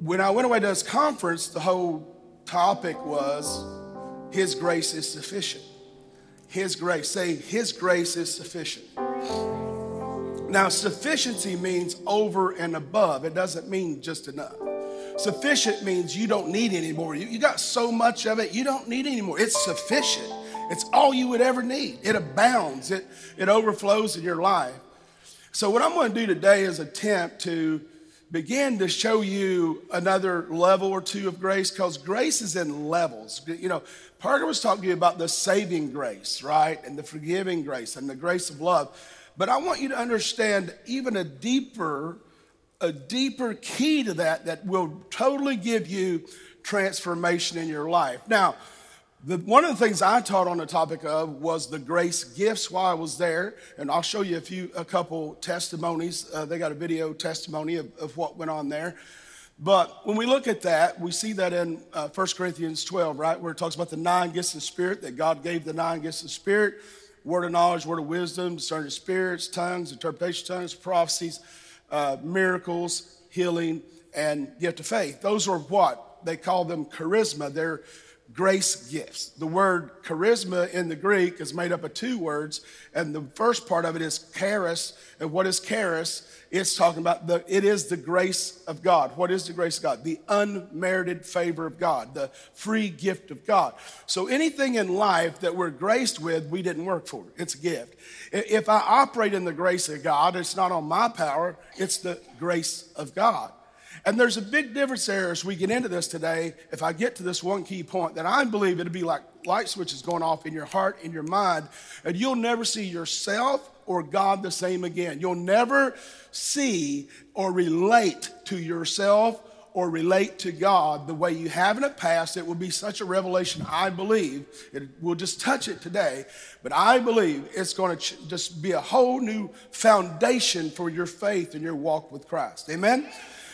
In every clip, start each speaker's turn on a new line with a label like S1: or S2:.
S1: when I went away to this conference, the whole topic was His grace is sufficient. His grace. Say, His grace is sufficient. Now, sufficiency means over and above, it doesn't mean just enough. Sufficient means you don't need anymore. You, you got so much of it, you don't need anymore. It's sufficient. It's all you would ever need. It abounds, it, it overflows in your life. So, what I'm going to do today is attempt to begin to show you another level or two of grace because grace is in levels. You know, Parker was talking to you about the saving grace, right? And the forgiving grace and the grace of love. But I want you to understand even a deeper, a deeper key to that that will totally give you transformation in your life. Now, the, one of the things I taught on the topic of was the grace gifts while I was there, and I'll show you a few, a couple testimonies. Uh, they got a video testimony of, of, what went on there. But when we look at that, we see that in uh, 1 Corinthians 12, right, where it talks about the nine gifts of the spirit, that God gave the nine gifts of the spirit word of knowledge, word of wisdom, discerning spirits, tongues, interpretation of tongues, prophecies, uh, miracles, healing, and gift of faith. Those are what? They call them charisma. They're grace gifts. The word charisma in the Greek is made up of two words, and the first part of it is charis. And what is charis? It's talking about the it is the grace of God. What is the grace of God? The unmerited favor of God, the free gift of God. So anything in life that we're graced with, we didn't work for. It's a gift. If I operate in the grace of God, it's not on my power, it's the grace of God. And there's a big difference there as we get into this today. If I get to this one key point, that I believe it'll be like light switches going off in your heart, in your mind, and you'll never see yourself or God the same again. You'll never see or relate to yourself or relate to God the way you have in the past. It will be such a revelation, I believe. It, we'll just touch it today, but I believe it's going to ch- just be a whole new foundation for your faith and your walk with Christ. Amen?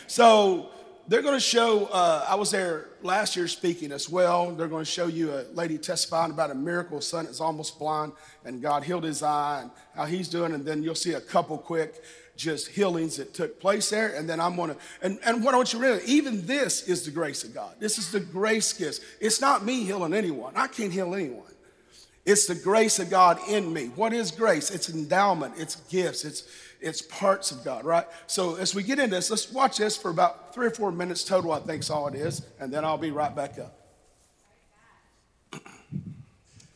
S1: So they're going to show, uh, I was there last year speaking as well. They're going to show you a lady testifying about a miracle. Son is almost blind, and God healed his eye, and how he's doing. And then you'll see a couple quick just healings that took place there. And then I'm going to, and, and what I want you to realize, even this is the grace of God. This is the grace gift. It's not me healing anyone. I can't heal anyone. It's the grace of God in me. What is grace? It's endowment, it's gifts, it's it's parts of God, right? So as we get into this, let's watch this for about three or four minutes total, I think is all it is, and then I'll be right back up.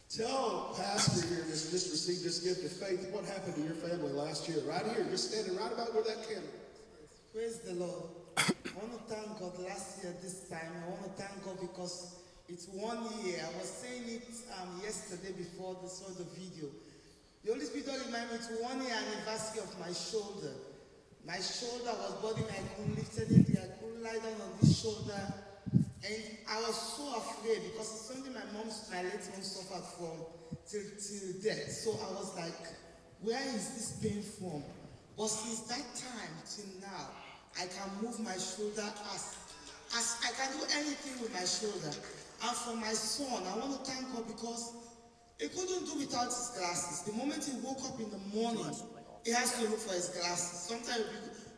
S1: Tell Pastor here just, just received this gift of faith. What happened to your family last year? Right here, just standing right about where that camera.
S2: Praise the Lord. I want to thank God last year, this time. I want to thank God because it's one year. I was saying it um, yesterday before they saw the video. The Holy Spirit reminded me it's one year anniversary of my shoulder. My shoulder was me. I couldn't lift anything. I couldn't lie down on this shoulder. And I was so afraid because it's something my mom, my late mom suffered from till, till death. So I was like, where is this pain from? But since that time till now, I can move my shoulder as, as I can do anything with my shoulder. And for my son, I want to thank God because he couldn't do without his glasses. The moment he woke up in the morning, he has to look for his glasses. Sometimes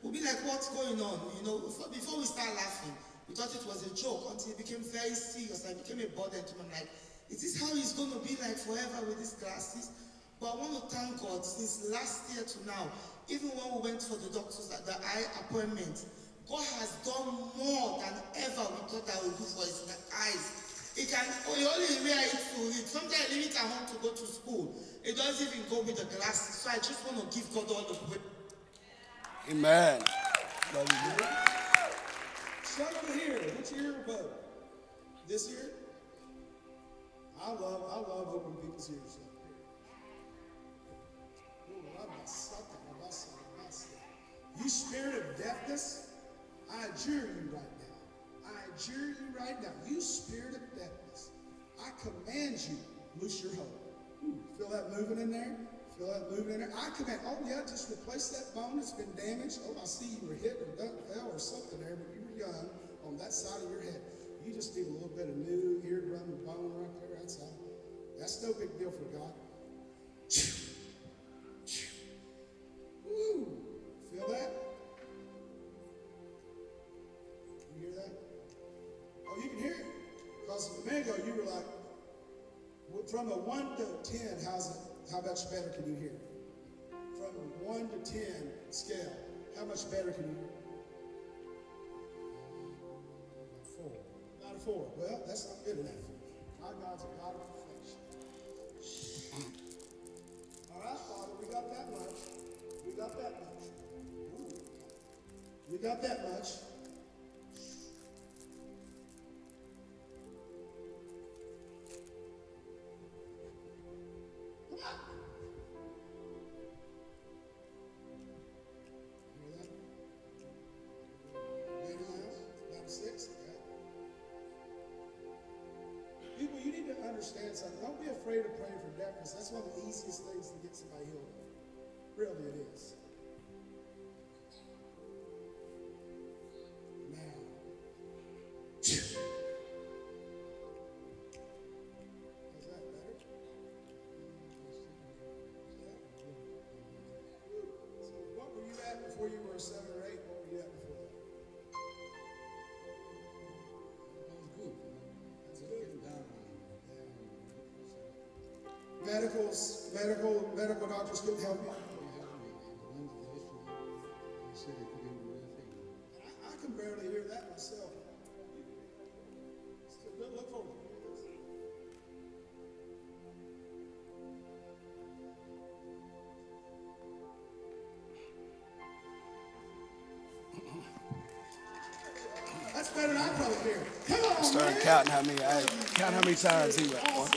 S2: we'll be like, what's going on? You know, before we start laughing, we thought it was a joke until it became very serious. I became a burden to. I'm like, is this how he's going to be like forever with his glasses? But I want to thank God since last year to now, even when we went for the doctor's the eye appointment, God has done more than ever we thought I would do for his eyes. He can oh, he only wear it to read. Sometimes I leave it at home to go to school. It doesn't even go with the glasses. So I just want to give God all the praise.
S1: Amen.
S3: Something here. Which year about? This year? I love I love opening people's ears up. Oh, you spirit of deafness, I adjure you right adjure you right now, you spirit of deafness, I command you, loose your hold. Feel that moving in there? Feel that moving in there? I command, oh yeah, just replace that bone that's been damaged. Oh, I see you were hit or done, fell or something there, but you were young on that side of your head. You just need a little bit of new eardrum and bone right there, all. That's no big deal for God. From a 1 to 10, how's it, how much better can you hear? From a 1 to 10 scale, how much better can you hear? Four. Not a four. Well, that's not good enough. Our God's a God of perfection. All right, Father, we got that much. We got that much. Ooh. We got that much. Really, it is. Now. Is that better? So what were you at before? Medicals, medical doctors couldn't help you medical, medical doctors couldn't help you. I, I can barely hear that myself. So look, look forward. That's better than I probably hear. Come on,
S1: Started
S3: man.
S1: counting how many I count how many times he went. One,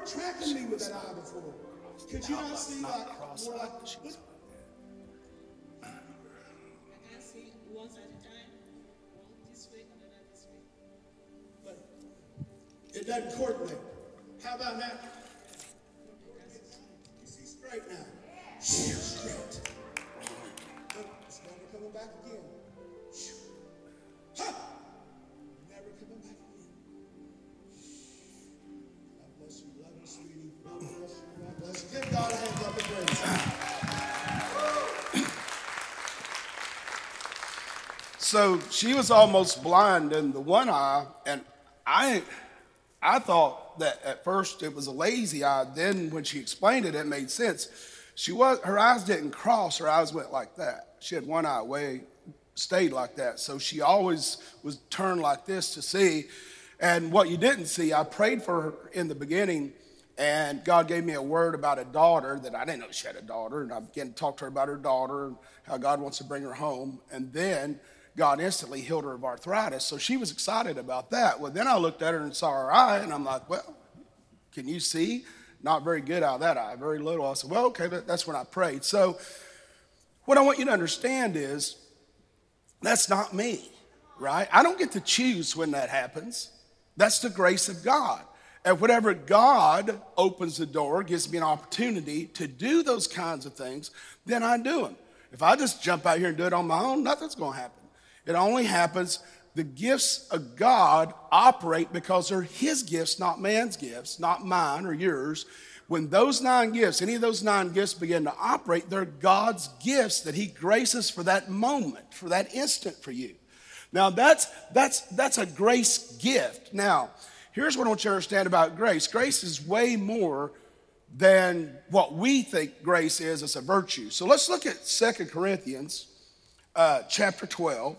S3: weren't tracking me with that eye before. Could you not see like, more like, look,
S4: I see once at a time, this way, another this way.
S3: but it doesn't coordinate. How about now? You see straight now.
S1: So she was almost blind in the one eye, and I, I thought that at first it was a lazy eye. Then when she explained it, it made sense. She was her eyes didn't cross; her eyes went like that. She had one eye way stayed like that, so she always was turned like this to see. And what you didn't see, I prayed for her in the beginning, and God gave me a word about a daughter that I didn't know she had a daughter. And I began to talk to her about her daughter and how God wants to bring her home. And then God instantly healed her of arthritis. So she was excited about that. Well, then I looked at her and saw her eye, and I'm like, well, can you see? Not very good out of that eye, very little. I said, well, okay, that- that's when I prayed. So what I want you to understand is that's not me, right? I don't get to choose when that happens. That's the grace of God. And whatever God opens the door, gives me an opportunity to do those kinds of things, then I do them. If I just jump out here and do it on my own, nothing's going to happen. It only happens, the gifts of God operate because they're His gifts, not man's gifts, not mine or yours. When those nine gifts, any of those nine gifts begin to operate, they're God's gifts that He graces for that moment, for that instant for you. Now that's that's that's a grace gift. Now, Here's what I want you to understand about grace grace is way more than what we think grace is as a virtue. So let's look at Second Corinthians uh, chapter 12.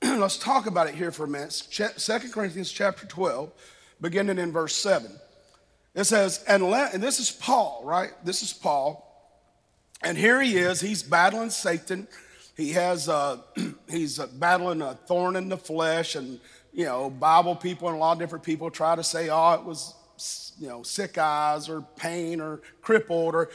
S1: let's talk about it here for a minute. Second Corinthians chapter 12, beginning in verse 7. It says, and, let, and this is Paul, right? This is Paul. And here he is, he's battling Satan. He has, uh, he's battling a thorn in the flesh, and, you know, Bible people and a lot of different people try to say, oh, it was you know, sick eyes or pain or crippled or,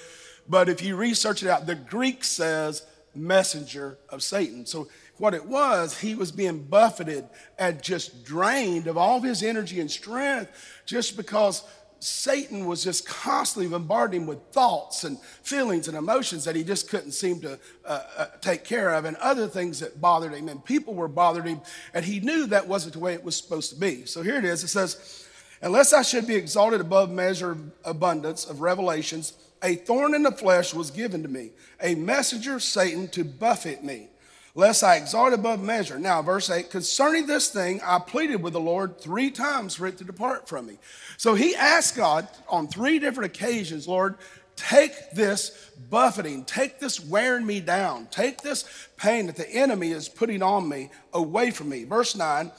S1: but if you research it out, the Greek says messenger of Satan. So what it was, he was being buffeted and just drained of all of his energy and strength just because Satan was just constantly bombarding him with thoughts and feelings and emotions that he just couldn't seem to uh, uh, take care of, and other things that bothered him. And people were bothering him, and he knew that wasn't the way it was supposed to be. So here it is it says, Unless I should be exalted above measure abundance of revelations, a thorn in the flesh was given to me, a messenger of Satan to buffet me, lest I exalt above measure. Now, verse 8 concerning this thing, I pleaded with the Lord three times for it to depart from me. So he asked God on three different occasions, Lord, take this buffeting, take this wearing me down, take this pain that the enemy is putting on me away from me. Verse 9,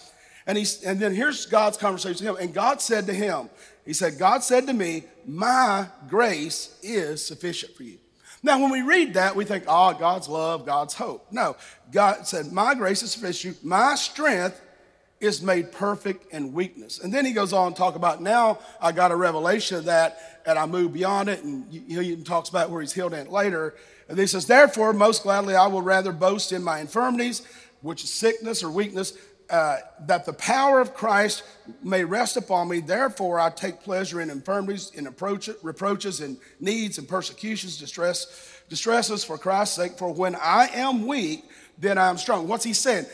S1: and, he's, and then here's God's conversation with him. And God said to him, He said, God said to me, My grace is sufficient for you. Now, when we read that, we think, oh, God's love, God's hope. No, God said, My grace is sufficient. My strength is made perfect in weakness. And then he goes on to talk about now I got a revelation of that and I move beyond it. And he even talks about where he's healed in it later. And he says, Therefore, most gladly I will rather boast in my infirmities, which is sickness or weakness, uh, that the power of Christ may rest upon me. Therefore, I take pleasure in infirmities, in approach, reproaches, and needs, and persecutions, distress, distresses for Christ's sake. For when I am weak, then I am strong. What's he saying?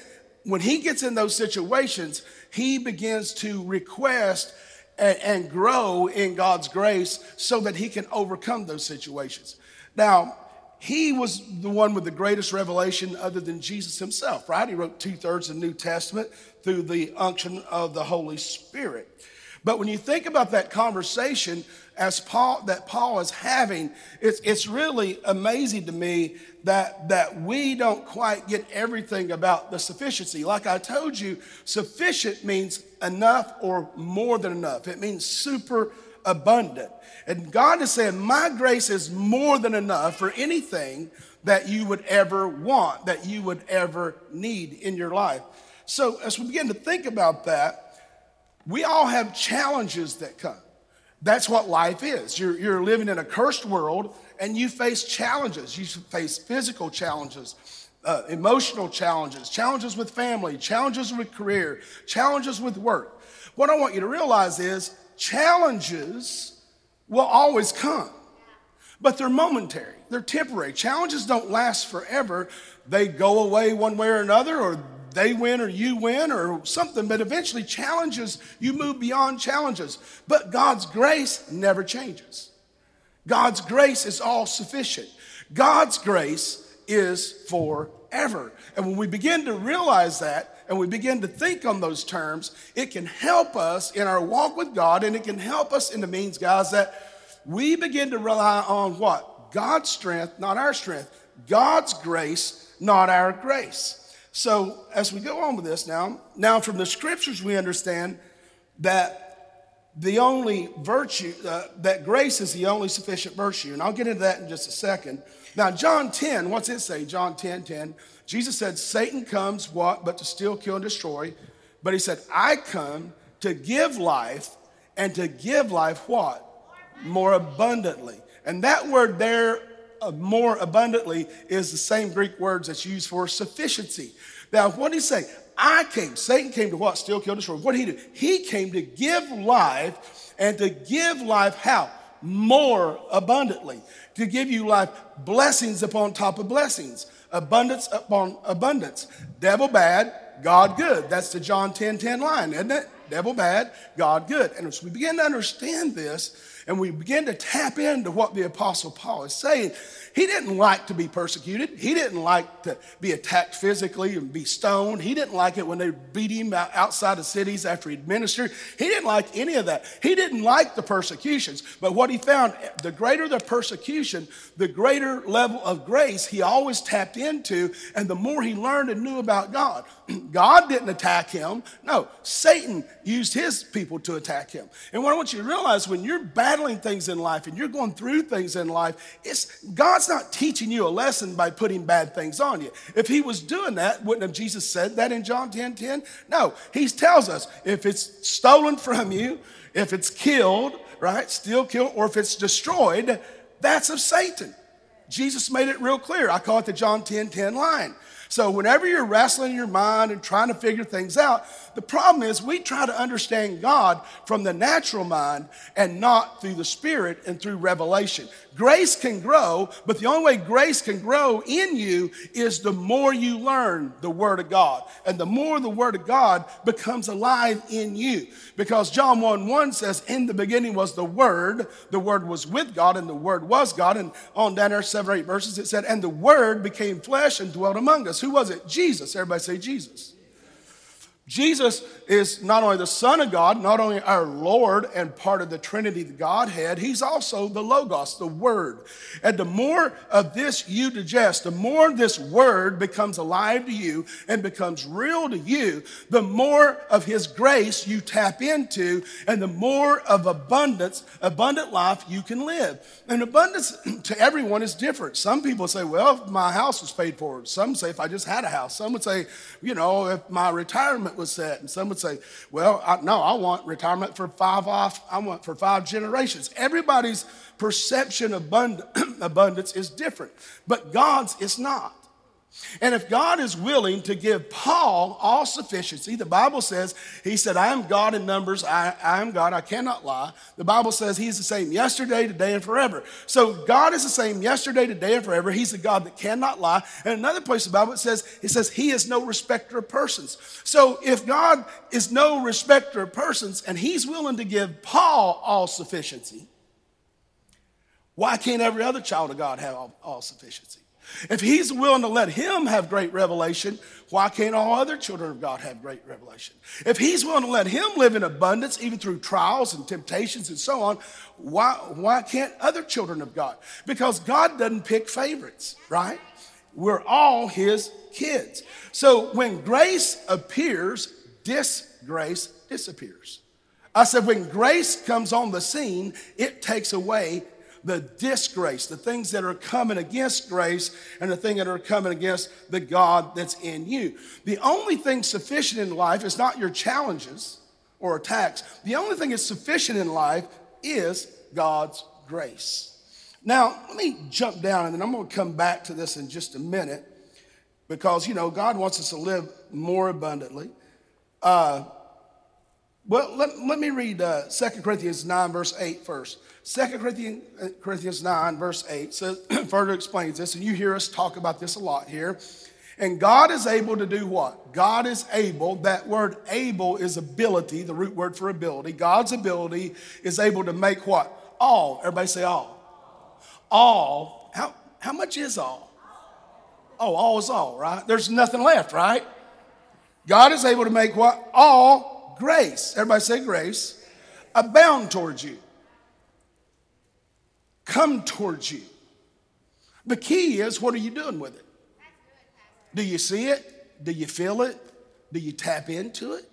S1: When he gets in those situations, he begins to request and, and grow in God's grace so that he can overcome those situations. Now, he was the one with the greatest revelation other than Jesus himself, right? He wrote two thirds of the New Testament through the unction of the Holy Spirit. But when you think about that conversation as Paul that Paul is having, it's, it's really amazing to me that, that we don't quite get everything about the sufficiency. Like I told you, sufficient means enough or more than enough. It means super abundant. And God is saying, My grace is more than enough for anything that you would ever want, that you would ever need in your life. So, as we begin to think about that, we all have challenges that come. That's what life is. You're, you're living in a cursed world and you face challenges. You face physical challenges, uh, emotional challenges, challenges with family, challenges with career, challenges with work. What I want you to realize is challenges will always come, but they're momentary, they're temporary. Challenges don't last forever, they go away one way or another, or they win or you win or something, but eventually challenges, you move beyond challenges. But God's grace never changes. God's grace is all sufficient. God's grace is forever. And when we begin to realize that, and we begin to think on those terms, it can help us in our walk with God and it can help us in the means, guys, that we begin to rely on what? God's strength, not our strength. God's grace, not our grace. So as we go on with this now, now from the scriptures we understand that the only virtue, uh, that grace is the only sufficient virtue. And I'll get into that in just a second. Now, John 10, what's it say? John 10 10. Jesus said, Satan comes what? But to steal, kill, and destroy. But he said, I come to give life and to give life what? More abundantly. And that word there, uh, more abundantly, is the same Greek words that's used for sufficiency. Now, what did he say? I came. Satan came to what? Steal, kill, and destroy. What did he do? He came to give life and to give life how? More abundantly. To give you life blessings upon top of blessings abundance upon abundance. Devil bad, God good. That's the John 10 10 line, isn't it? Devil bad, God good. And as we begin to understand this and we begin to tap into what the Apostle Paul is saying, He didn't like to be persecuted. He didn't like to be attacked physically and be stoned. He didn't like it when they beat him outside of cities after he'd ministered. He didn't like any of that. He didn't like the persecutions. But what he found, the greater the persecution, the greater level of grace he always tapped into, and the more he learned and knew about God. God didn't attack him. No, Satan used his people to attack him. And what I want you to realize when you're battling things in life and you're going through things in life, it's God's not teaching you a lesson by putting bad things on you. If he was doing that, wouldn't have Jesus said that in John 10 10? No, he tells us if it's stolen from you, if it's killed, right, still killed, or if it's destroyed, that's of Satan. Jesus made it real clear. I call it the John 10 10 line. So, whenever you're wrestling in your mind and trying to figure things out, the problem is we try to understand God from the natural mind and not through the spirit and through revelation. Grace can grow, but the only way grace can grow in you is the more you learn the Word of God. And the more the Word of God becomes alive in you. Because John 1 1 says, In the beginning was the Word, the Word was with God, and the Word was God. And on down there, seven or eight verses, it said, And the Word became flesh and dwelt among us. Who was it? Jesus. Everybody say Jesus. Jesus is not only the Son of God, not only our Lord and part of the Trinity, the Godhead, He's also the Logos, the Word. And the more of this you digest, the more this Word becomes alive to you and becomes real to you, the more of His grace you tap into, and the more of abundance, abundant life you can live. And abundance to everyone is different. Some people say, well, if my house was paid for. Some say, if I just had a house. Some would say, you know, if my retirement was set. And some would say, well, I, no, I want retirement for five off. I want for five generations. Everybody's perception of abundance is different, but God's is not. And if God is willing to give Paul all sufficiency, the Bible says, He said, I am God in numbers, I, I, am God, I cannot lie. The Bible says He's the same yesterday, today, and forever. So God is the same yesterday, today, and forever. He's the God that cannot lie. And another place in the Bible says, it says He is no respecter of persons. So if God is no respecter of persons and He's willing to give Paul all sufficiency, why can't every other child of God have all, all sufficiency? If he's willing to let him have great revelation, why can't all other children of God have great revelation? If he's willing to let him live in abundance, even through trials and temptations and so on, why, why can't other children of God? Because God doesn't pick favorites, right? We're all his kids. So when grace appears, disgrace disappears. I said, when grace comes on the scene, it takes away the disgrace, the things that are coming against grace, and the things that are coming against the God that's in you. The only thing sufficient in life is not your challenges or attacks. The only thing that's sufficient in life is God's grace. Now, let me jump down and then I'm going to come back to this in just a minute because, you know, God wants us to live more abundantly. Uh, well, let, let me read uh, 2 Corinthians 9, verse 8 first. 2 Corinthians, uh, Corinthians 9, verse 8 says, further explains this, and you hear us talk about this a lot here. And God is able to do what? God is able, that word able is ability, the root word for ability. God's ability is able to make what? All. Everybody say all. All. How, how much is all? Oh, all is all, right? There's nothing left, right? God is able to make what? All grace. Everybody say grace. Abound towards you come towards you. The key is what are you doing with it? Do you see it? Do you feel it? Do you tap into it?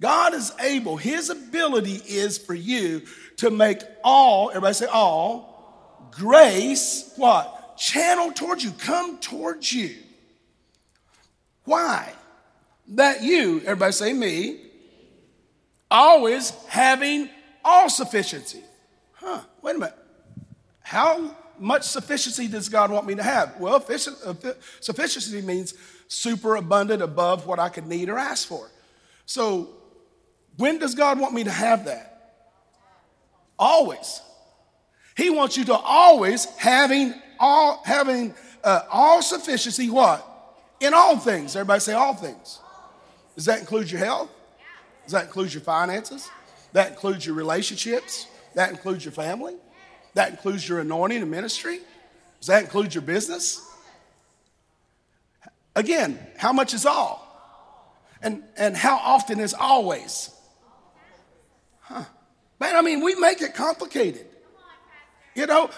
S1: God is able, His ability is for you to make all, everybody say all, grace, what? Channel towards you, come towards you. Why? That you, everybody say me, always having all sufficiency. Huh, wait a minute. How much sufficiency does God want me to have? Well, uh, sufficiency means super abundant above what I could need or ask for. So, when does God want me to have that? Always. He wants you to always having all having uh, all sufficiency. What? In all things. Everybody say all things. Does that include your health? Does that include your finances? That includes your relationships? That includes your family? That includes your anointing and ministry. Does that include your business? Again, how much is all? And, and how often is always? Huh. Man, I mean, we make it complicated. You know,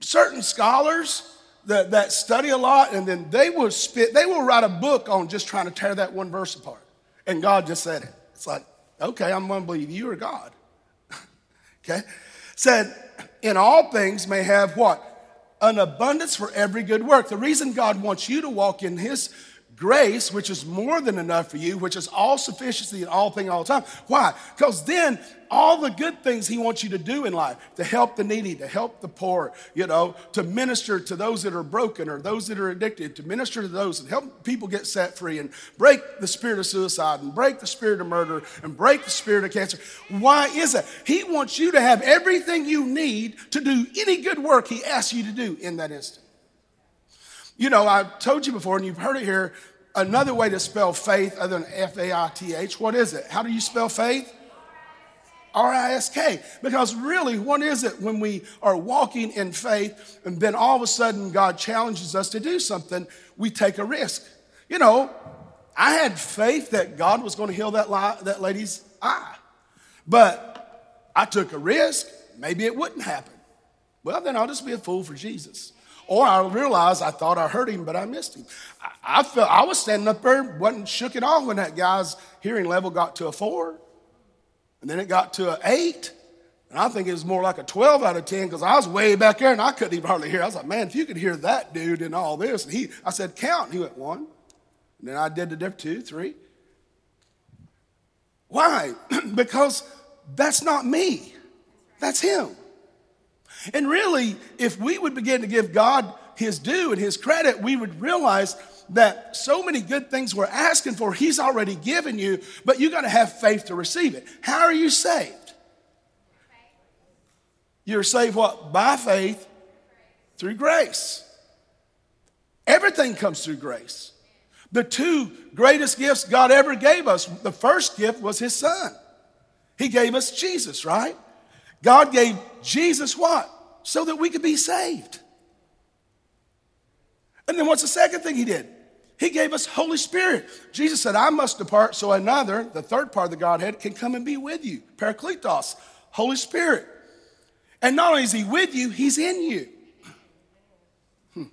S1: certain scholars that, that study a lot and then they will spit, they will write a book on just trying to tear that one verse apart. And God just said it. It's like, okay, I'm going to believe you or God. okay? Said, in all things may have what? An abundance for every good work. The reason God wants you to walk in His grace, which is more than enough for you, which is all sufficiency in all things all the time. Why? Because then all the good things he wants you to do in life to help the needy, to help the poor, you know, to minister to those that are broken or those that are addicted, to minister to those and help people get set free and break the spirit of suicide and break the spirit of murder and break the spirit of cancer. Why is that? He wants you to have everything you need to do any good work he asks you to do in that instant. You know, I've told you before, and you've heard it here, another way to spell faith other than F A I T H. What is it? How do you spell faith? R I S K. Because really, what is it when we are walking in faith and then all of a sudden God challenges us to do something? We take a risk. You know, I had faith that God was going to heal that, li- that lady's eye, but I took a risk. Maybe it wouldn't happen. Well, then I'll just be a fool for Jesus. Or I realized I thought I heard him, but I missed him. I, I felt I was standing up there, wasn't shook at all when that guy's hearing level got to a four. And then it got to an eight. And I think it was more like a 12 out of 10 because I was way back there and I couldn't even hardly hear. I was like, man, if you could hear that dude and all this. And he, I said, count. And he went, one. And then I did the different two, three. Why? because that's not me, that's him. And really, if we would begin to give God his due and his credit, we would realize that so many good things we're asking for, he's already given you, but you got to have faith to receive it. How are you saved? You're saved what? By faith through grace. Everything comes through grace. The two greatest gifts God ever gave us, the first gift was his son. He gave us Jesus, right? God gave Jesus what? So that we could be saved. And then what's the second thing he did? He gave us Holy Spirit. Jesus said, I must depart so another, the third part of the Godhead, can come and be with you. Parakletos, Holy Spirit. And not only is he with you, he's in you. Hmm.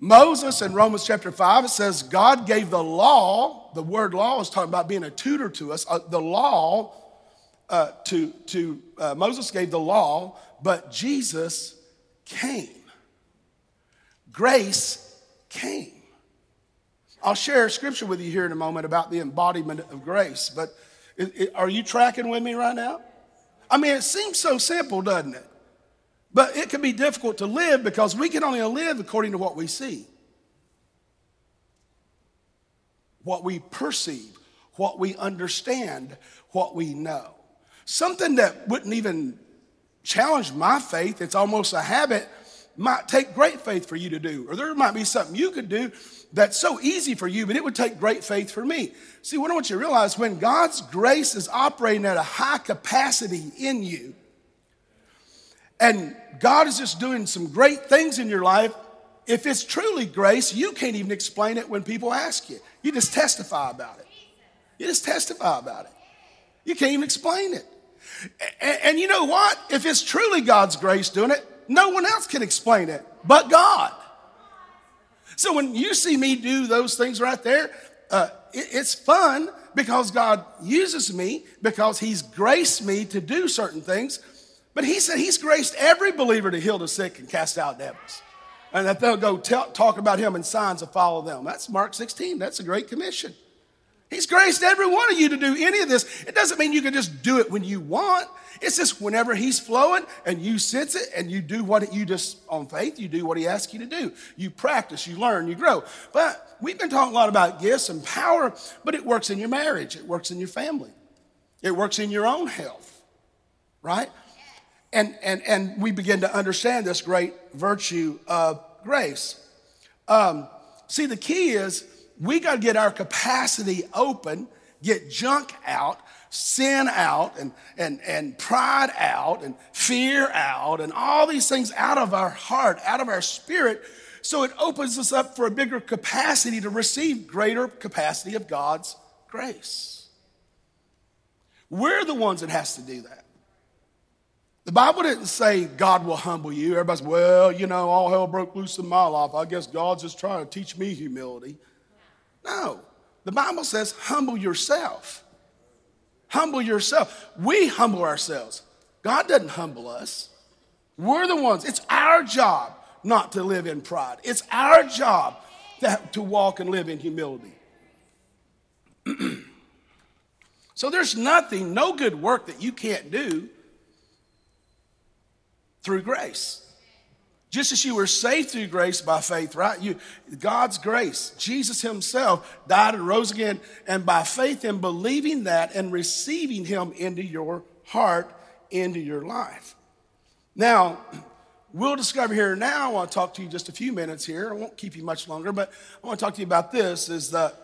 S1: Moses in Romans chapter 5, it says, God gave the law, the word law is talking about being a tutor to us, uh, the law uh, to, to uh, Moses gave the law, but Jesus came. Grace came. I'll share a scripture with you here in a moment about the embodiment of grace, but it, it, are you tracking with me right now? I mean, it seems so simple, doesn't it? But it can be difficult to live because we can only live according to what we see, what we perceive, what we understand, what we know. Something that wouldn't even challenge my faith, it's almost a habit, might take great faith for you to do. Or there might be something you could do that's so easy for you, but it would take great faith for me. See, what I want you to realize when God's grace is operating at a high capacity in you, and God is just doing some great things in your life, if it's truly grace, you can't even explain it when people ask you. You just testify about it. You just testify about it. You can't even explain it. And, and, you know what? If it's truly God's grace doing it, no one else can explain it but God. So when you see me do those things right there, uh, it, it's fun because God uses me because He's graced me to do certain things. But He said He's graced every believer to heal the sick and cast out devils. And that they'll go tell, talk about Him and signs to follow them. That's Mark 16. That's a great commission. He's graced every one of you to do any of this. It doesn't mean you can just do it when you want. It's just whenever he's flowing and you sense it and you do what you just, on faith, you do what he asks you to do. You practice, you learn, you grow. But we've been talking a lot about gifts and power, but it works in your marriage, it works in your family, it works in your own health, right? And, and, and we begin to understand this great virtue of grace. Um, see, the key is we got to get our capacity open, get junk out, sin out, and, and, and pride out, and fear out, and all these things out of our heart, out of our spirit. So it opens us up for a bigger capacity to receive greater capacity of God's grace. We're the ones that has to do that. The Bible didn't say God will humble you. Everybody's, well, you know, all hell broke loose in my life. I guess God's just trying to teach me humility. No. The Bible says, humble yourself. Humble yourself. We humble ourselves. God doesn't humble us. We're the ones. It's our job not to live in pride. It's our job to, to walk and live in humility. so there's nothing, no good work that you can't do through grace. Just as you were saved through grace by faith, right? You, God's grace, Jesus Himself died and rose again, and by faith in believing that and receiving Him into your heart, into your life. Now, we'll discover here now. I want to talk to you just a few minutes here. I won't keep you much longer, but I want to talk to you about this is that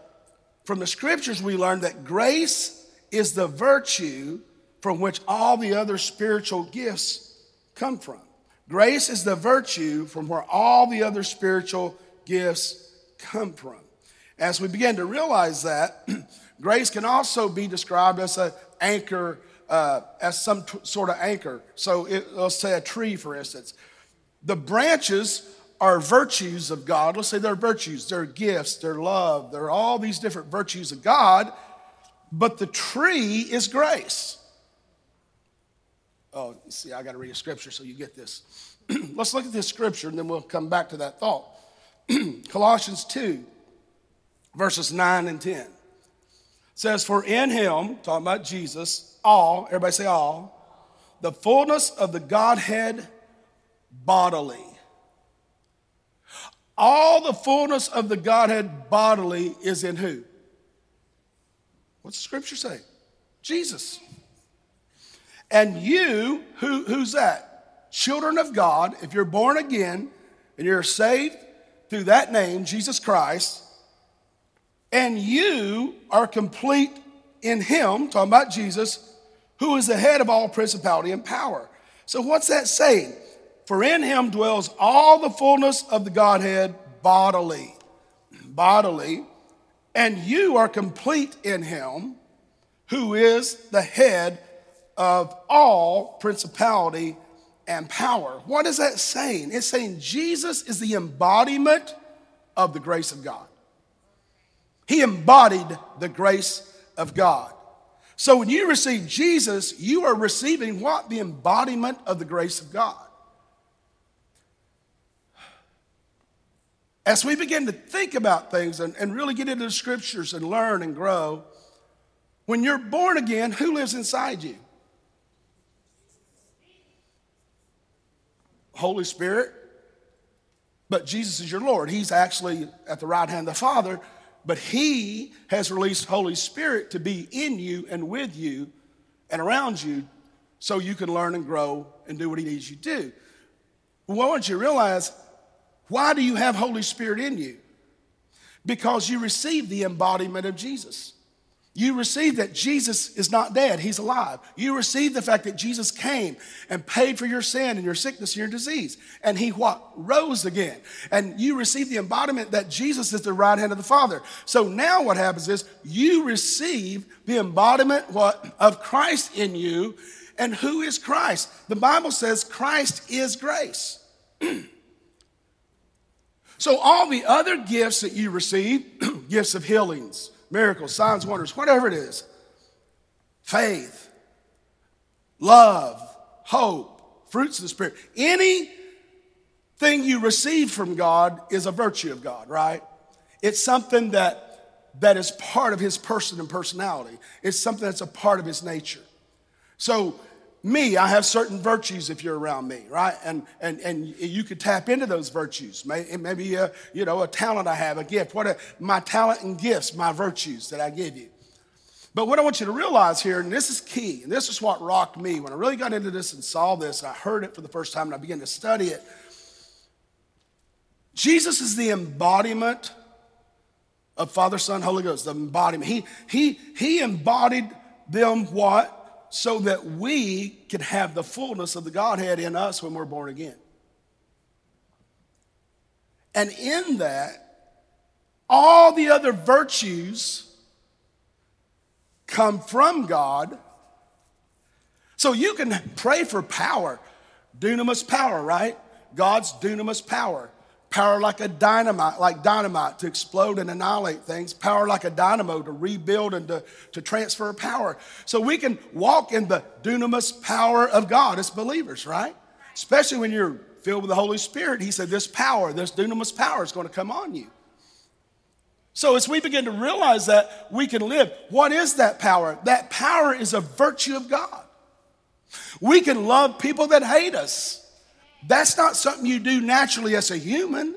S1: from the scriptures we learn that grace is the virtue from which all the other spiritual gifts come from. Grace is the virtue from where all the other spiritual gifts come from. As we begin to realize that, grace can also be described as an anchor, uh, as some t- sort of anchor. So it, let's say a tree, for instance. The branches are virtues of God. Let's say they're virtues, they're gifts, they're love, they're all these different virtues of God, but the tree is grace. Oh, see, I got to read a scripture so you get this. Let's look at this scripture and then we'll come back to that thought. Colossians 2, verses 9 and 10 says, For in him, talking about Jesus, all, everybody say all, the fullness of the Godhead bodily. All the fullness of the Godhead bodily is in who? What's the scripture say? Jesus. And you, who, who's that? Children of God, if you're born again and you're saved through that name, Jesus Christ, and you are complete in Him, talking about Jesus, who is the head of all principality and power. So, what's that saying? For in Him dwells all the fullness of the Godhead bodily. Bodily. And you are complete in Him, who is the head of all principality and power. What is that saying? It's saying Jesus is the embodiment of the grace of God. He embodied the grace of God. So when you receive Jesus, you are receiving what? The embodiment of the grace of God. As we begin to think about things and, and really get into the scriptures and learn and grow, when you're born again, who lives inside you? Holy Spirit, but Jesus is your Lord. He's actually at the right hand of the Father, but He has released Holy Spirit to be in you and with you and around you so you can learn and grow and do what He needs you to do. Well, once you realize, why do you have Holy Spirit in you? Because you receive the embodiment of Jesus. You receive that Jesus is not dead, he's alive. You receive the fact that Jesus came and paid for your sin and your sickness and your disease. And he what? Rose again. And you receive the embodiment that Jesus is the right hand of the Father. So now what happens is you receive the embodiment what of Christ in you. And who is Christ? The Bible says Christ is grace. so all the other gifts that you receive, gifts of healings, miracles, signs, wonders, whatever it is faith, love, hope, fruits of the Spirit. Anything you receive from God is a virtue of God, right? It's something that that is part of his person and personality. It's something that's a part of his nature. So me, I have certain virtues if you're around me, right? And and and you could tap into those virtues. Maybe a, you know a talent I have, a gift. What are my talent and gifts, my virtues that I give you. But what I want you to realize here, and this is key, and this is what rocked me when I really got into this and saw this, and I heard it for the first time, and I began to study it. Jesus is the embodiment of Father, Son, Holy Ghost, the embodiment. He, he, he embodied them what? So that we can have the fullness of the Godhead in us when we're born again. And in that, all the other virtues come from God. So you can pray for power, dunamis power, right? God's dunamis power. Power like a dynamite, like dynamite to explode and annihilate things. Power like a dynamo to rebuild and to, to transfer power. So we can walk in the dunamis power of God as believers, right? Especially when you're filled with the Holy Spirit. He said, This power, this dunamis power is going to come on you. So, as we begin to realize that, we can live. What is that power? That power is a virtue of God. We can love people that hate us. That's not something you do naturally as a human.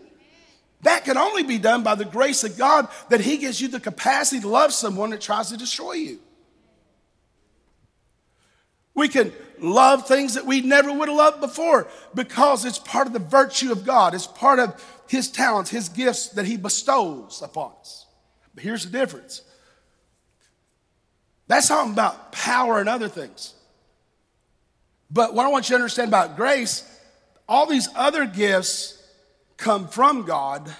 S1: That can only be done by the grace of God that He gives you the capacity to love someone that tries to destroy you. We can love things that we never would have loved before because it's part of the virtue of God. It's part of His talents, His gifts that He bestows upon us. But here's the difference that's talking about power and other things. But what I want you to understand about grace, all these other gifts come from God,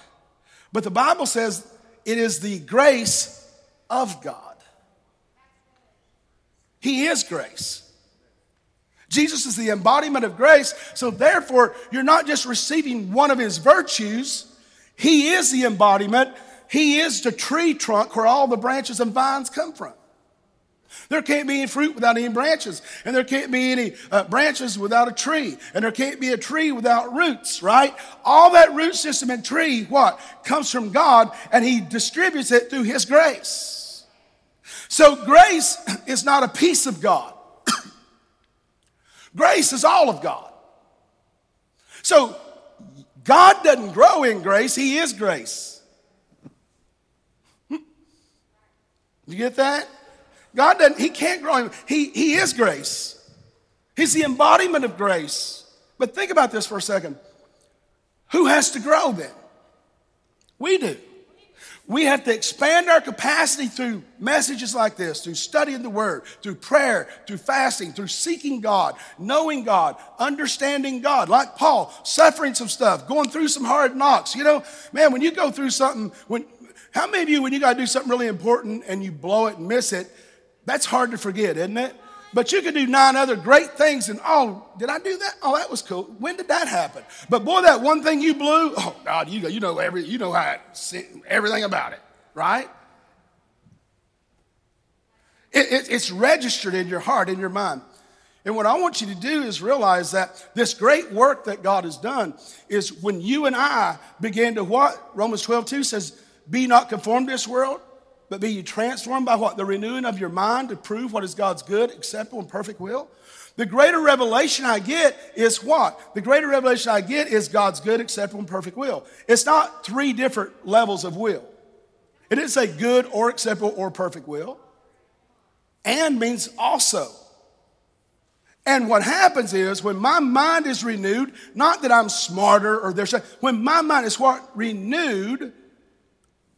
S1: but the Bible says it is the grace of God. He is grace. Jesus is the embodiment of grace. So, therefore, you're not just receiving one of his virtues, he is the embodiment. He is the tree trunk where all the branches and vines come from. There can't be any fruit without any branches, and there can't be any uh, branches without a tree, and there can't be a tree without roots, right? All that root system and tree, what? Comes from God, and He distributes it through His grace. So, grace is not a piece of God. Grace is all of God. So God doesn't grow in grace, He is grace. You get that? God doesn't, He can't grow in, He, he is grace. He's the embodiment of grace. But think about this for a second. Who has to grow then? We do. We have to expand our capacity through messages like this, through studying the Word, through prayer, through fasting, through seeking God, knowing God, understanding God. Like Paul, suffering some stuff, going through some hard knocks. You know, man, when you go through something, when how many of you, when you got to do something really important and you blow it and miss it, that's hard to forget, isn't it? But you can do nine other great things, and oh, did I do that? Oh, that was cool. When did that happen? But boy, that one thing you blew, oh God, you, you know every, you know how it, everything about it, right? It, it, it's registered in your heart, in your mind. And what I want you to do is realize that this great work that God has done is when you and I begin to what? Romans 12, 2 says, Be not conformed to this world, but be you transformed by what? The renewing of your mind to prove what is God's good, acceptable, and perfect will. The greater revelation I get is what? The greater revelation I get is God's good, acceptable, and perfect will. It's not three different levels of will. It didn't say good or acceptable or perfect will. And means also. And what happens is when my mind is renewed, not that I'm smarter or there's, when my mind is what? Renewed,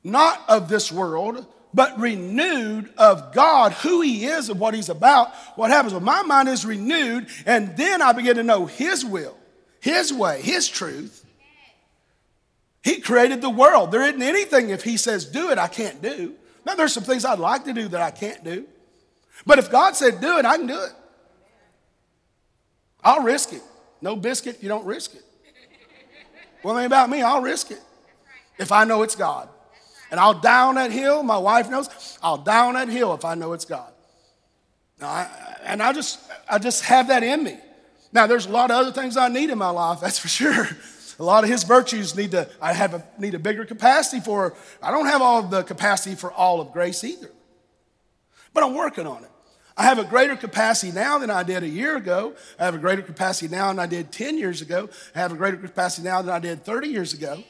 S1: not of this world, but renewed of God, who He is and what He's about, what happens when my mind is renewed, and then I begin to know His will, His way, His truth. He created the world. There isn't anything if He says do it, I can't do. Now, there's some things I'd like to do that I can't do. But if God said do it, I can do it. I'll risk it. No biscuit, you don't risk it. Well, thing about me, I'll risk it if I know it's God. And I'll down that hill. My wife knows. I'll down that hill if I know it's God. Now, I, and I just, I just have that in me. Now, there's a lot of other things I need in my life, that's for sure. A lot of his virtues need to, I have a, need a bigger capacity for. I don't have all the capacity for all of grace either. But I'm working on it. I have a greater capacity now than I did a year ago. I have a greater capacity now than I did 10 years ago. I have a greater capacity now than I did 30 years ago.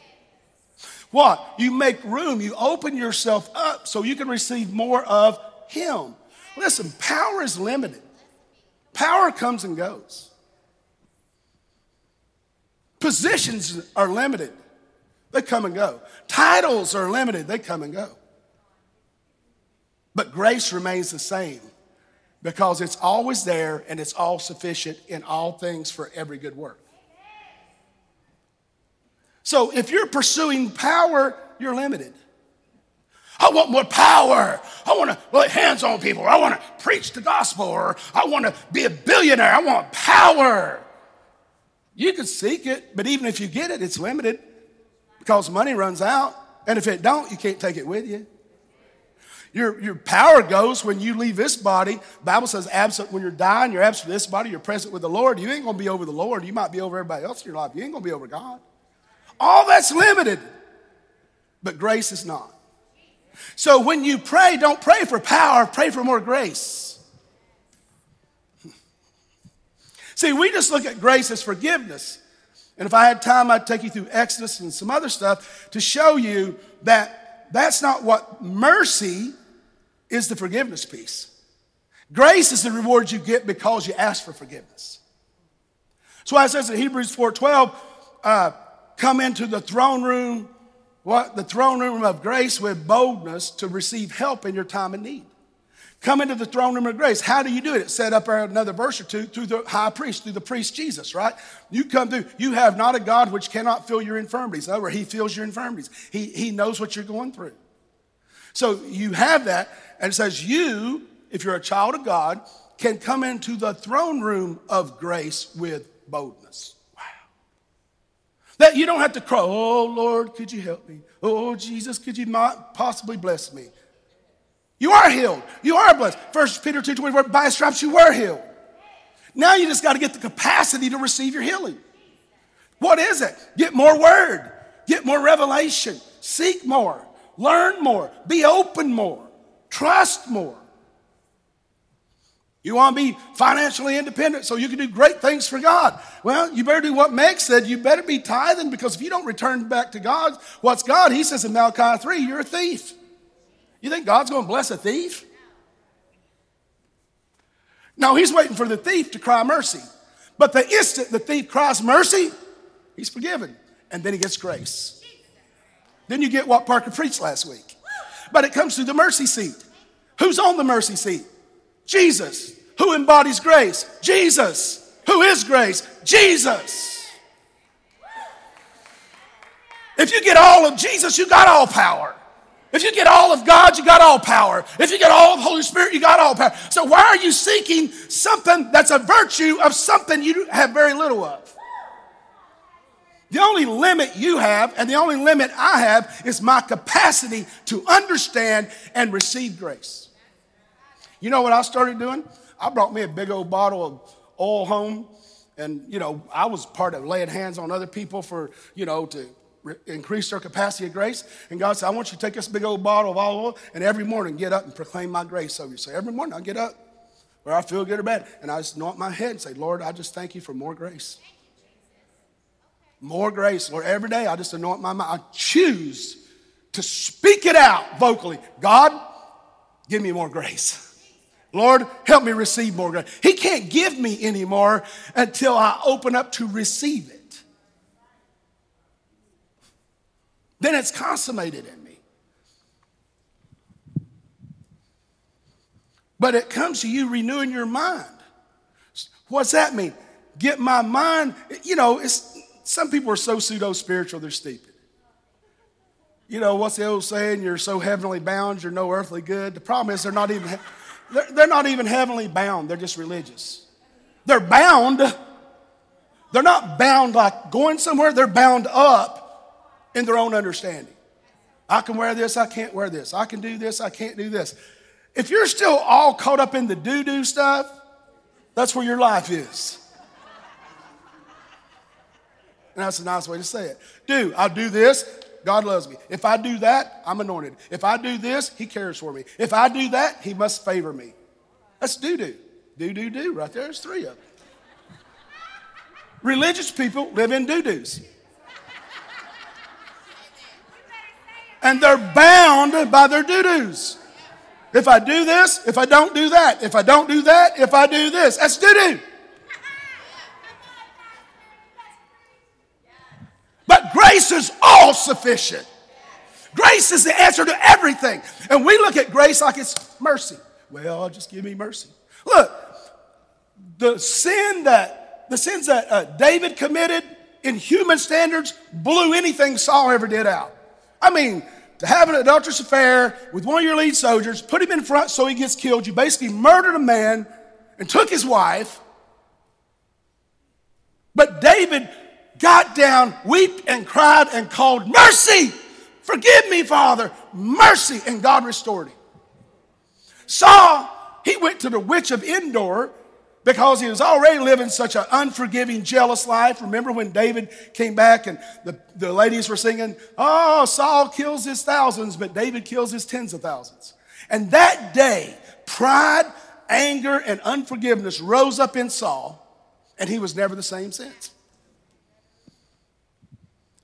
S1: What? You make room, you open yourself up so you can receive more of Him. Listen, power is limited, power comes and goes. Positions are limited, they come and go. Titles are limited, they come and go. But grace remains the same because it's always there and it's all sufficient in all things for every good work. So if you're pursuing power, you're limited. I want more power. I want to lay hands on people. I want to preach the gospel or I want to be a billionaire. I want power. You can seek it, but even if you get it, it's limited because money runs out. And if it don't, you can't take it with you. Your, your power goes when you leave this body. Bible says absent when you're dying, you're absent from this body, you're present with the Lord. You ain't gonna be over the Lord. You might be over everybody else in your life. You ain't gonna be over God. All that's limited. But grace is not. So when you pray, don't pray for power, pray for more grace. See, we just look at grace as forgiveness. And if I had time, I'd take you through Exodus and some other stuff to show you that that's not what mercy is the forgiveness piece. Grace is the reward you get because you ask for forgiveness. So it says in Hebrews 4:12, uh, come into the throne room what the throne room of grace with boldness to receive help in your time of need. Come into the throne room of grace. How do you do it? It's set up another verse or two through the high priest, through the priest Jesus, right? You come through. You have not a God which cannot fill your infirmities. Over, He feels your infirmities. He, he knows what you're going through. So you have that, and it says you, if you're a child of God, can come into the throne room of grace with boldness. That you don't have to cry, oh Lord, could you help me? Oh Jesus, could you not possibly bless me? You are healed. You are blessed. First Peter 2 24, by stripes you were healed. Now you just got to get the capacity to receive your healing. What is it? Get more word, get more revelation, seek more, learn more, be open more, trust more. You want to be financially independent so you can do great things for God. Well, you better do what Meg said. You better be tithing because if you don't return back to God, what's God? He says in Malachi 3, you're a thief. You think God's going to bless a thief? No, he's waiting for the thief to cry mercy. But the instant the thief cries mercy, he's forgiven. And then he gets grace. Then you get what Parker preached last week. But it comes through the mercy seat. Who's on the mercy seat? Jesus. Who embodies grace? Jesus. Who is grace? Jesus. If you get all of Jesus, you got all power. If you get all of God, you got all power. If you get all of Holy Spirit, you got all power. So why are you seeking something that's a virtue of something you have very little of? The only limit you have and the only limit I have is my capacity to understand and receive grace. You know what I started doing? I brought me a big old bottle of oil home. And, you know, I was part of laying hands on other people for, you know, to re- increase their capacity of grace. And God said, I want you to take this big old bottle of olive oil and every morning get up and proclaim my grace over you. So every morning I get up, where I feel good or bad, and I just anoint my head and say, Lord, I just thank you for more grace. More grace. Lord, every day I just anoint my mouth. I choose to speak it out vocally. God, give me more grace. Lord, help me receive more grace. He can't give me anymore until I open up to receive it. Then it's consummated in me. But it comes to you renewing your mind. What's that mean? Get my mind, you know, it's some people are so pseudo spiritual, they're stupid. You know, what's the old saying? You're so heavenly bound, you're no earthly good. The problem is they're not even. They're, they're not even heavenly bound, they're just religious. They're bound. They're not bound like going somewhere, they're bound up in their own understanding. I can wear this, I can't wear this. I can do this, I can't do this. If you're still all caught up in the doo doo stuff, that's where your life is. And that's a nice way to say it. Do, I'll do this, God loves me. If I do that, I'm anointed. If I do this, He cares for me. If I do that, He must favor me. That's do do. Do do do. Right there, there's three of them. Religious people live in doo doos. And they're bound by their doo doos. If I do this, if I don't do that, if I don't do that, if I do this, that's doo doo. But grace is all sufficient. Grace is the answer to everything. And we look at grace like it's mercy. Well, just give me mercy. Look, the sin that the sins that uh, David committed in human standards blew anything Saul ever did out. I mean, to have an adulterous affair with one of your lead soldiers, put him in front so he gets killed. You basically murdered a man and took his wife. But David got down, wept and cried and called, Mercy! Forgive me, Father, mercy. And God restored him. Saul, he went to the witch of Endor because he was already living such an unforgiving, jealous life. Remember when David came back and the, the ladies were singing, Oh, Saul kills his thousands, but David kills his tens of thousands. And that day, pride, anger, and unforgiveness rose up in Saul, and he was never the same since.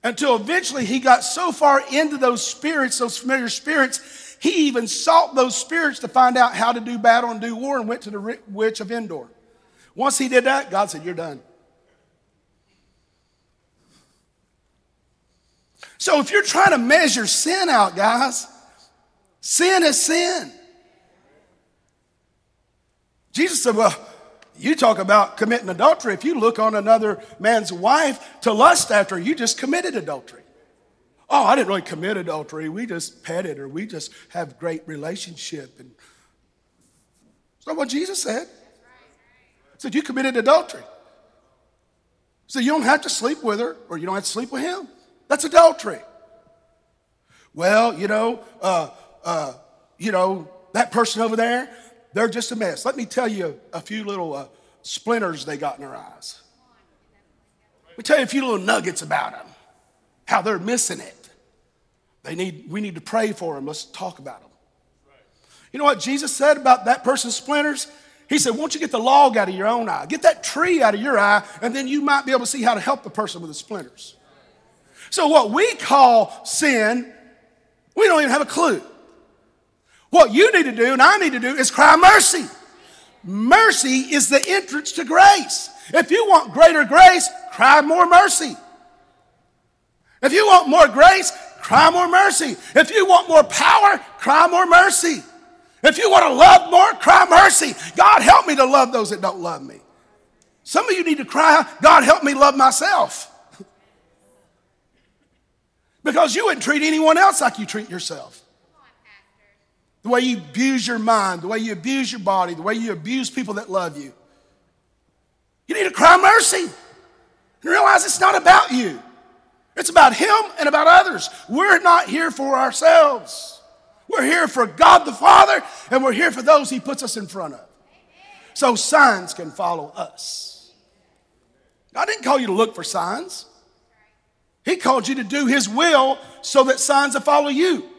S1: Until eventually he got so far into those spirits, those familiar spirits, he even sought those spirits to find out how to do battle and do war and went to the witch of Endor. Once he did that, God said, You're done. So if you're trying to measure sin out, guys, sin is sin. Jesus said, Well, you talk about committing adultery. If you look on another man's wife to lust after, you just committed adultery. Oh, I didn't really commit adultery. We just petted or we just have great relationship. And that's not what Jesus said. He said, You committed adultery. So you don't have to sleep with her or you don't have to sleep with him. That's adultery. Well, you know, uh, uh, you know, that person over there, they're just a mess. Let me tell you a few little uh, splinters they got in their eyes. Let me tell you a few little nuggets about them, how they're missing it. They need, we need to pray for them. Let's talk about them. You know what Jesus said about that person's splinters? He said, Won't you get the log out of your own eye? Get that tree out of your eye, and then you might be able to see how to help the person with the splinters. So, what we call sin, we don't even have a clue. What you need to do and I need to do is cry mercy. Mercy is the entrance to grace. If you want greater grace, cry more mercy. If you want more grace, cry more mercy. If you want more power, cry more mercy. If you want to love more, cry mercy. God, help me to love those that don't love me. Some of you need to cry, God, help me love myself. because you wouldn't treat anyone else like you treat yourself the way you abuse your mind, the way you abuse your body, the way you abuse people that love you. You need to cry mercy and realize it's not about you. It's about Him and about others. We're not here for ourselves. We're here for God the Father, and we're here for those He puts us in front of. So signs can follow us. God didn't call you to look for signs, He called you to do His will so that signs will follow you.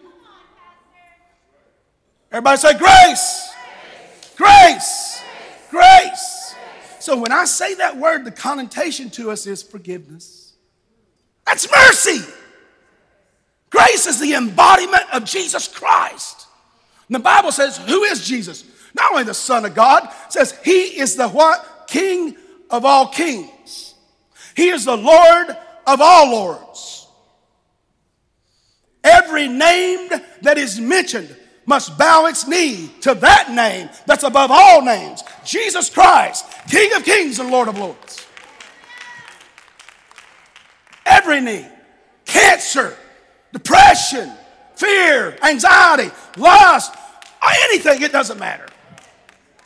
S1: Everybody say grace. Grace. Grace. So when I say that word, the connotation to us is forgiveness. That's mercy. Grace is the embodiment of Jesus Christ. And the Bible says, who is Jesus? Not only the Son of God, says he is the what? King of all kings. He is the Lord of all lords. Every name that is mentioned must bow its knee to that name that's above all names Jesus Christ, King of kings and Lord of lords. Every knee, cancer, depression, fear, anxiety, lust, anything, it doesn't matter.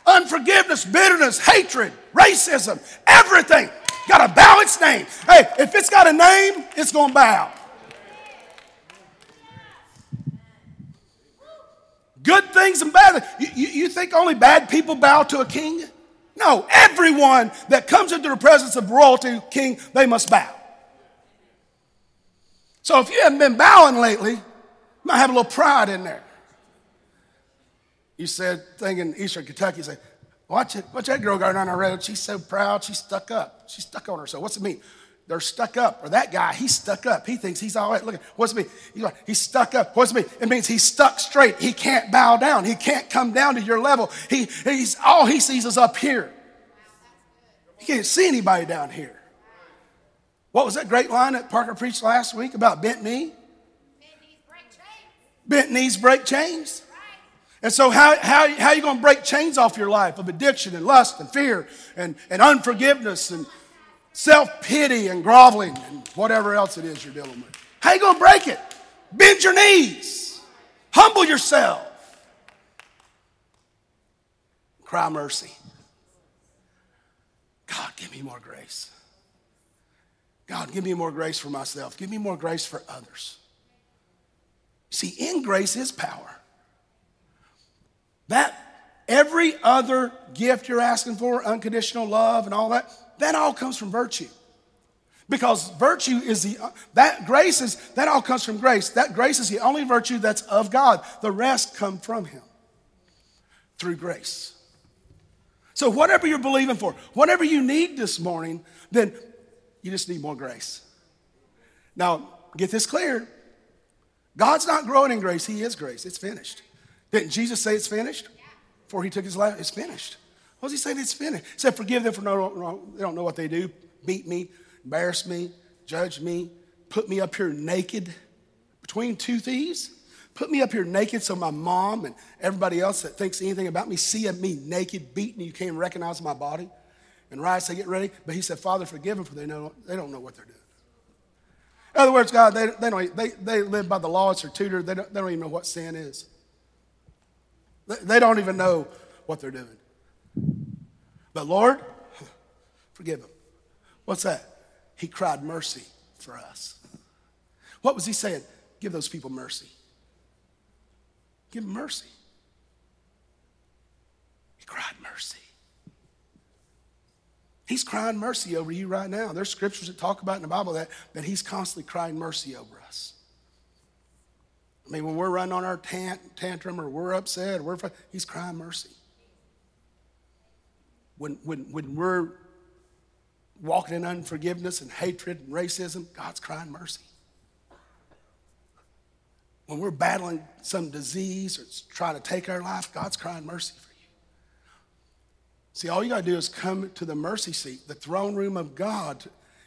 S1: Unforgiveness, bitterness, hatred, racism, everything got to bow its name. Hey, if it's got a name, it's going to bow. Good things and bad. You, you, you think only bad people bow to a king? No, everyone that comes into the presence of royalty, king, they must bow. So if you haven't been bowing lately, you might have a little pride in there. You said, thing in Eastern Kentucky, you say, watch it, watch that girl going on the road. She's so proud, she's stuck up. She's stuck on herself. What's it mean? They're stuck up. Or that guy, he's stuck up. He thinks he's all right. Look, what's mean? He's, like, he's stuck up. What's mean? It means he's stuck straight. He can't bow down. He can't come down to your level. He, he's, all he sees is up here. He can't see anybody down here. What was that great line that Parker preached last week about bent knee? Bent knees break chains. And so, how, how, how are you going to break chains off your life of addiction and lust and fear and, and unforgiveness and self pity and groveling and whatever else it is you're dealing with? How you to break it? Bend your knees, humble yourself, cry mercy. God, give me more grace. God, give me more grace for myself. Give me more grace for others. See, in grace is power. That every other gift you're asking for, unconditional love and all that, that all comes from virtue. Because virtue is the, that grace is, that all comes from grace. That grace is the only virtue that's of God. The rest come from Him through grace. So, whatever you're believing for, whatever you need this morning, then you just need more grace. Now, get this clear God's not growing in grace, He is grace. It's finished. Didn't Jesus say it's finished? Before He took His life, it's finished. What was He saying? It's finished. He said, Forgive them for no, wrong. they don't know what they do. Beat me, embarrass me, judge me, put me up here naked between two thieves. Put me up here naked so my mom and everybody else that thinks anything about me see me naked, beaten, you can't recognize my body. And Ryan said, Get ready. But he said, Father, forgive them for they, know, they don't know what they're doing. In other words, God, they, they, don't, they, they live by the law. It's their tutor. They don't, they don't even know what sin is. They, they don't even know what they're doing. But Lord, forgive him. What's that? He cried mercy for us. What was he saying? Give those people mercy. Give them mercy. He cried mercy. He's crying mercy over you right now. There's scriptures that talk about in the Bible that, that he's constantly crying mercy over us. I mean, when we're running on our tant, tantrum or we're upset, or we're, he's crying mercy. When, when, when we're walking in unforgiveness and hatred and racism, God's crying mercy. When we're battling some disease or trying to take our life, God's crying mercy for you. See, all you got to do is come to the mercy seat, the throne room of God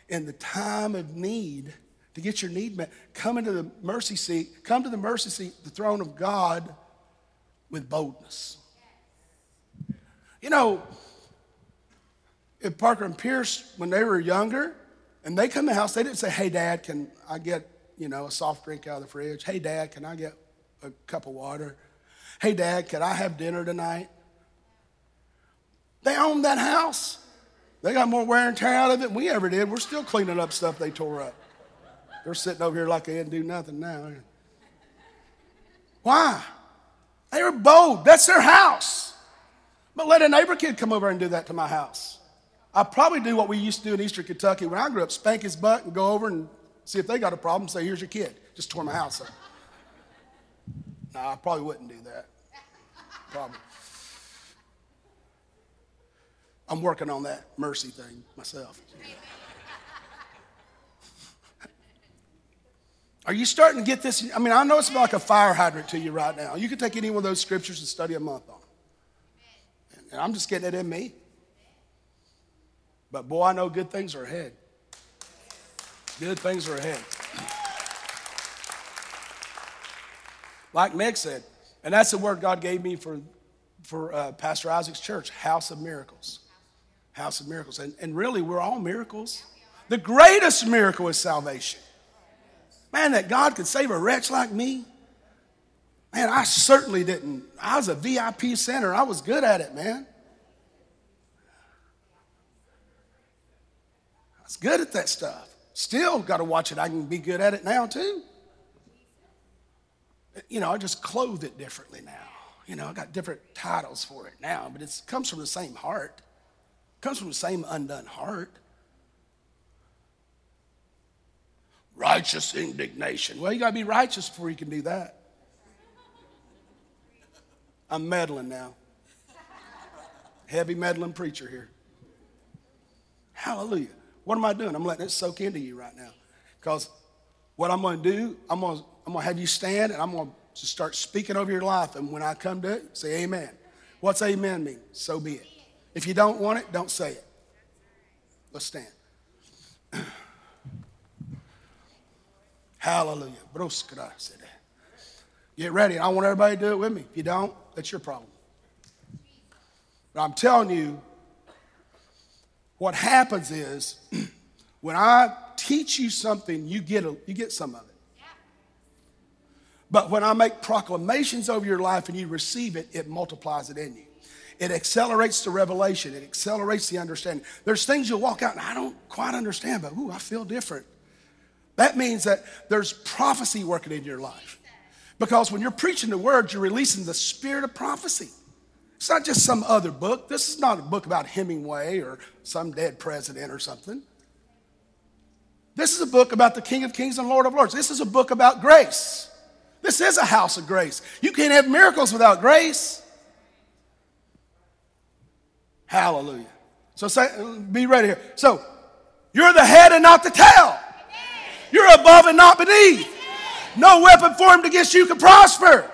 S1: in the time of need to get your need met. Come into the mercy seat, come to the mercy seat, the throne of God with boldness. You know, if Parker and Pierce, when they were younger, and they come to the house, they didn't say, Hey, Dad, can I get, you know, a soft drink out of the fridge? Hey, Dad, can I get a cup of water? Hey, Dad, can I have dinner tonight? They owned that house. They got more wear and tear out of it than we ever did. We're still cleaning up stuff they tore up. They're sitting over here like they didn't do nothing now. Why? They were bold. That's their house. But let a neighbor kid come over and do that to my house. I probably do what we used to do in Eastern Kentucky when I grew up spank his butt and go over and see if they got a problem, say, here's your kid. Just tore my house up. no, I probably wouldn't do that. Probably. I'm working on that mercy thing myself. Are you starting to get this? I mean, I know it's like a fire hydrant to you right now. You could take any one of those scriptures and study a month on. And I'm just getting it in me. But boy, I know good things are ahead. Good things are ahead. Like Meg said, and that's the word God gave me for, for uh, Pastor Isaac's church House of Miracles. House of Miracles. And, and really, we're all miracles. The greatest miracle is salvation. Man, that God could save a wretch like me. Man, I certainly didn't. I was a VIP center. I was good at it, man. Was good at that stuff. Still got to watch it. I can be good at it now, too. You know, I just clothe it differently now. You know, I got different titles for it now, but it comes from the same heart. It comes from the same undone heart. Righteous indignation. Well, you got to be righteous before you can do that. I'm meddling now. Heavy meddling preacher here. Hallelujah. What am I doing? I'm letting it soak into you right now. Because what I'm going to do, I'm going to, I'm going to have you stand and I'm going to start speaking over your life. And when I come to it, say amen. What's amen mean? So be it. If you don't want it, don't say it. Let's stand. Hallelujah. Get ready. I want everybody to do it with me. If you don't, that's your problem. But I'm telling you, what happens is when I teach you something, you get, a, you get some of it. But when I make proclamations over your life and you receive it, it multiplies it in you. It accelerates the revelation, it accelerates the understanding. There's things you'll walk out and I don't quite understand, but ooh, I feel different. That means that there's prophecy working in your life. Because when you're preaching the word, you're releasing the spirit of prophecy. It's not just some other book. This is not a book about Hemingway or some dead president or something. This is a book about the King of Kings and Lord of Lords. This is a book about grace. This is a house of grace. You can't have miracles without grace. Hallelujah. So say, be ready here. So you're the head and not the tail. You're above and not beneath. No weapon formed against you can prosper.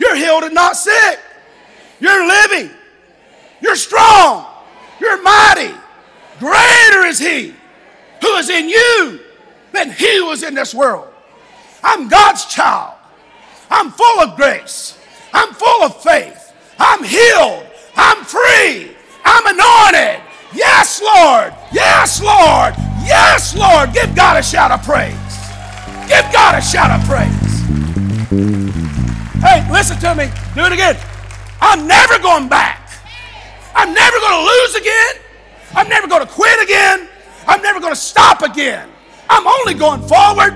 S1: You're healed and not sick. You're living. You're strong. You're mighty. Greater is He who is in you than He who is in this world. I'm God's child. I'm full of grace. I'm full of faith. I'm healed. I'm free. I'm anointed. Yes, Lord. Yes, Lord. Yes, Lord. Give God a shout of praise. Give God a shout of praise. Hey, listen to me. Do it again. I'm never going back. I'm never going to lose again. I'm never going to quit again. I'm never going to stop again. I'm only going forward.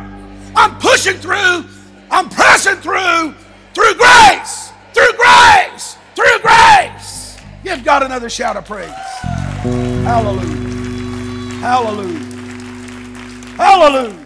S1: I'm pushing through. I'm pressing through. Through grace. Through grace. Through grace. Give God another shout of praise. Hallelujah. Hallelujah. Hallelujah.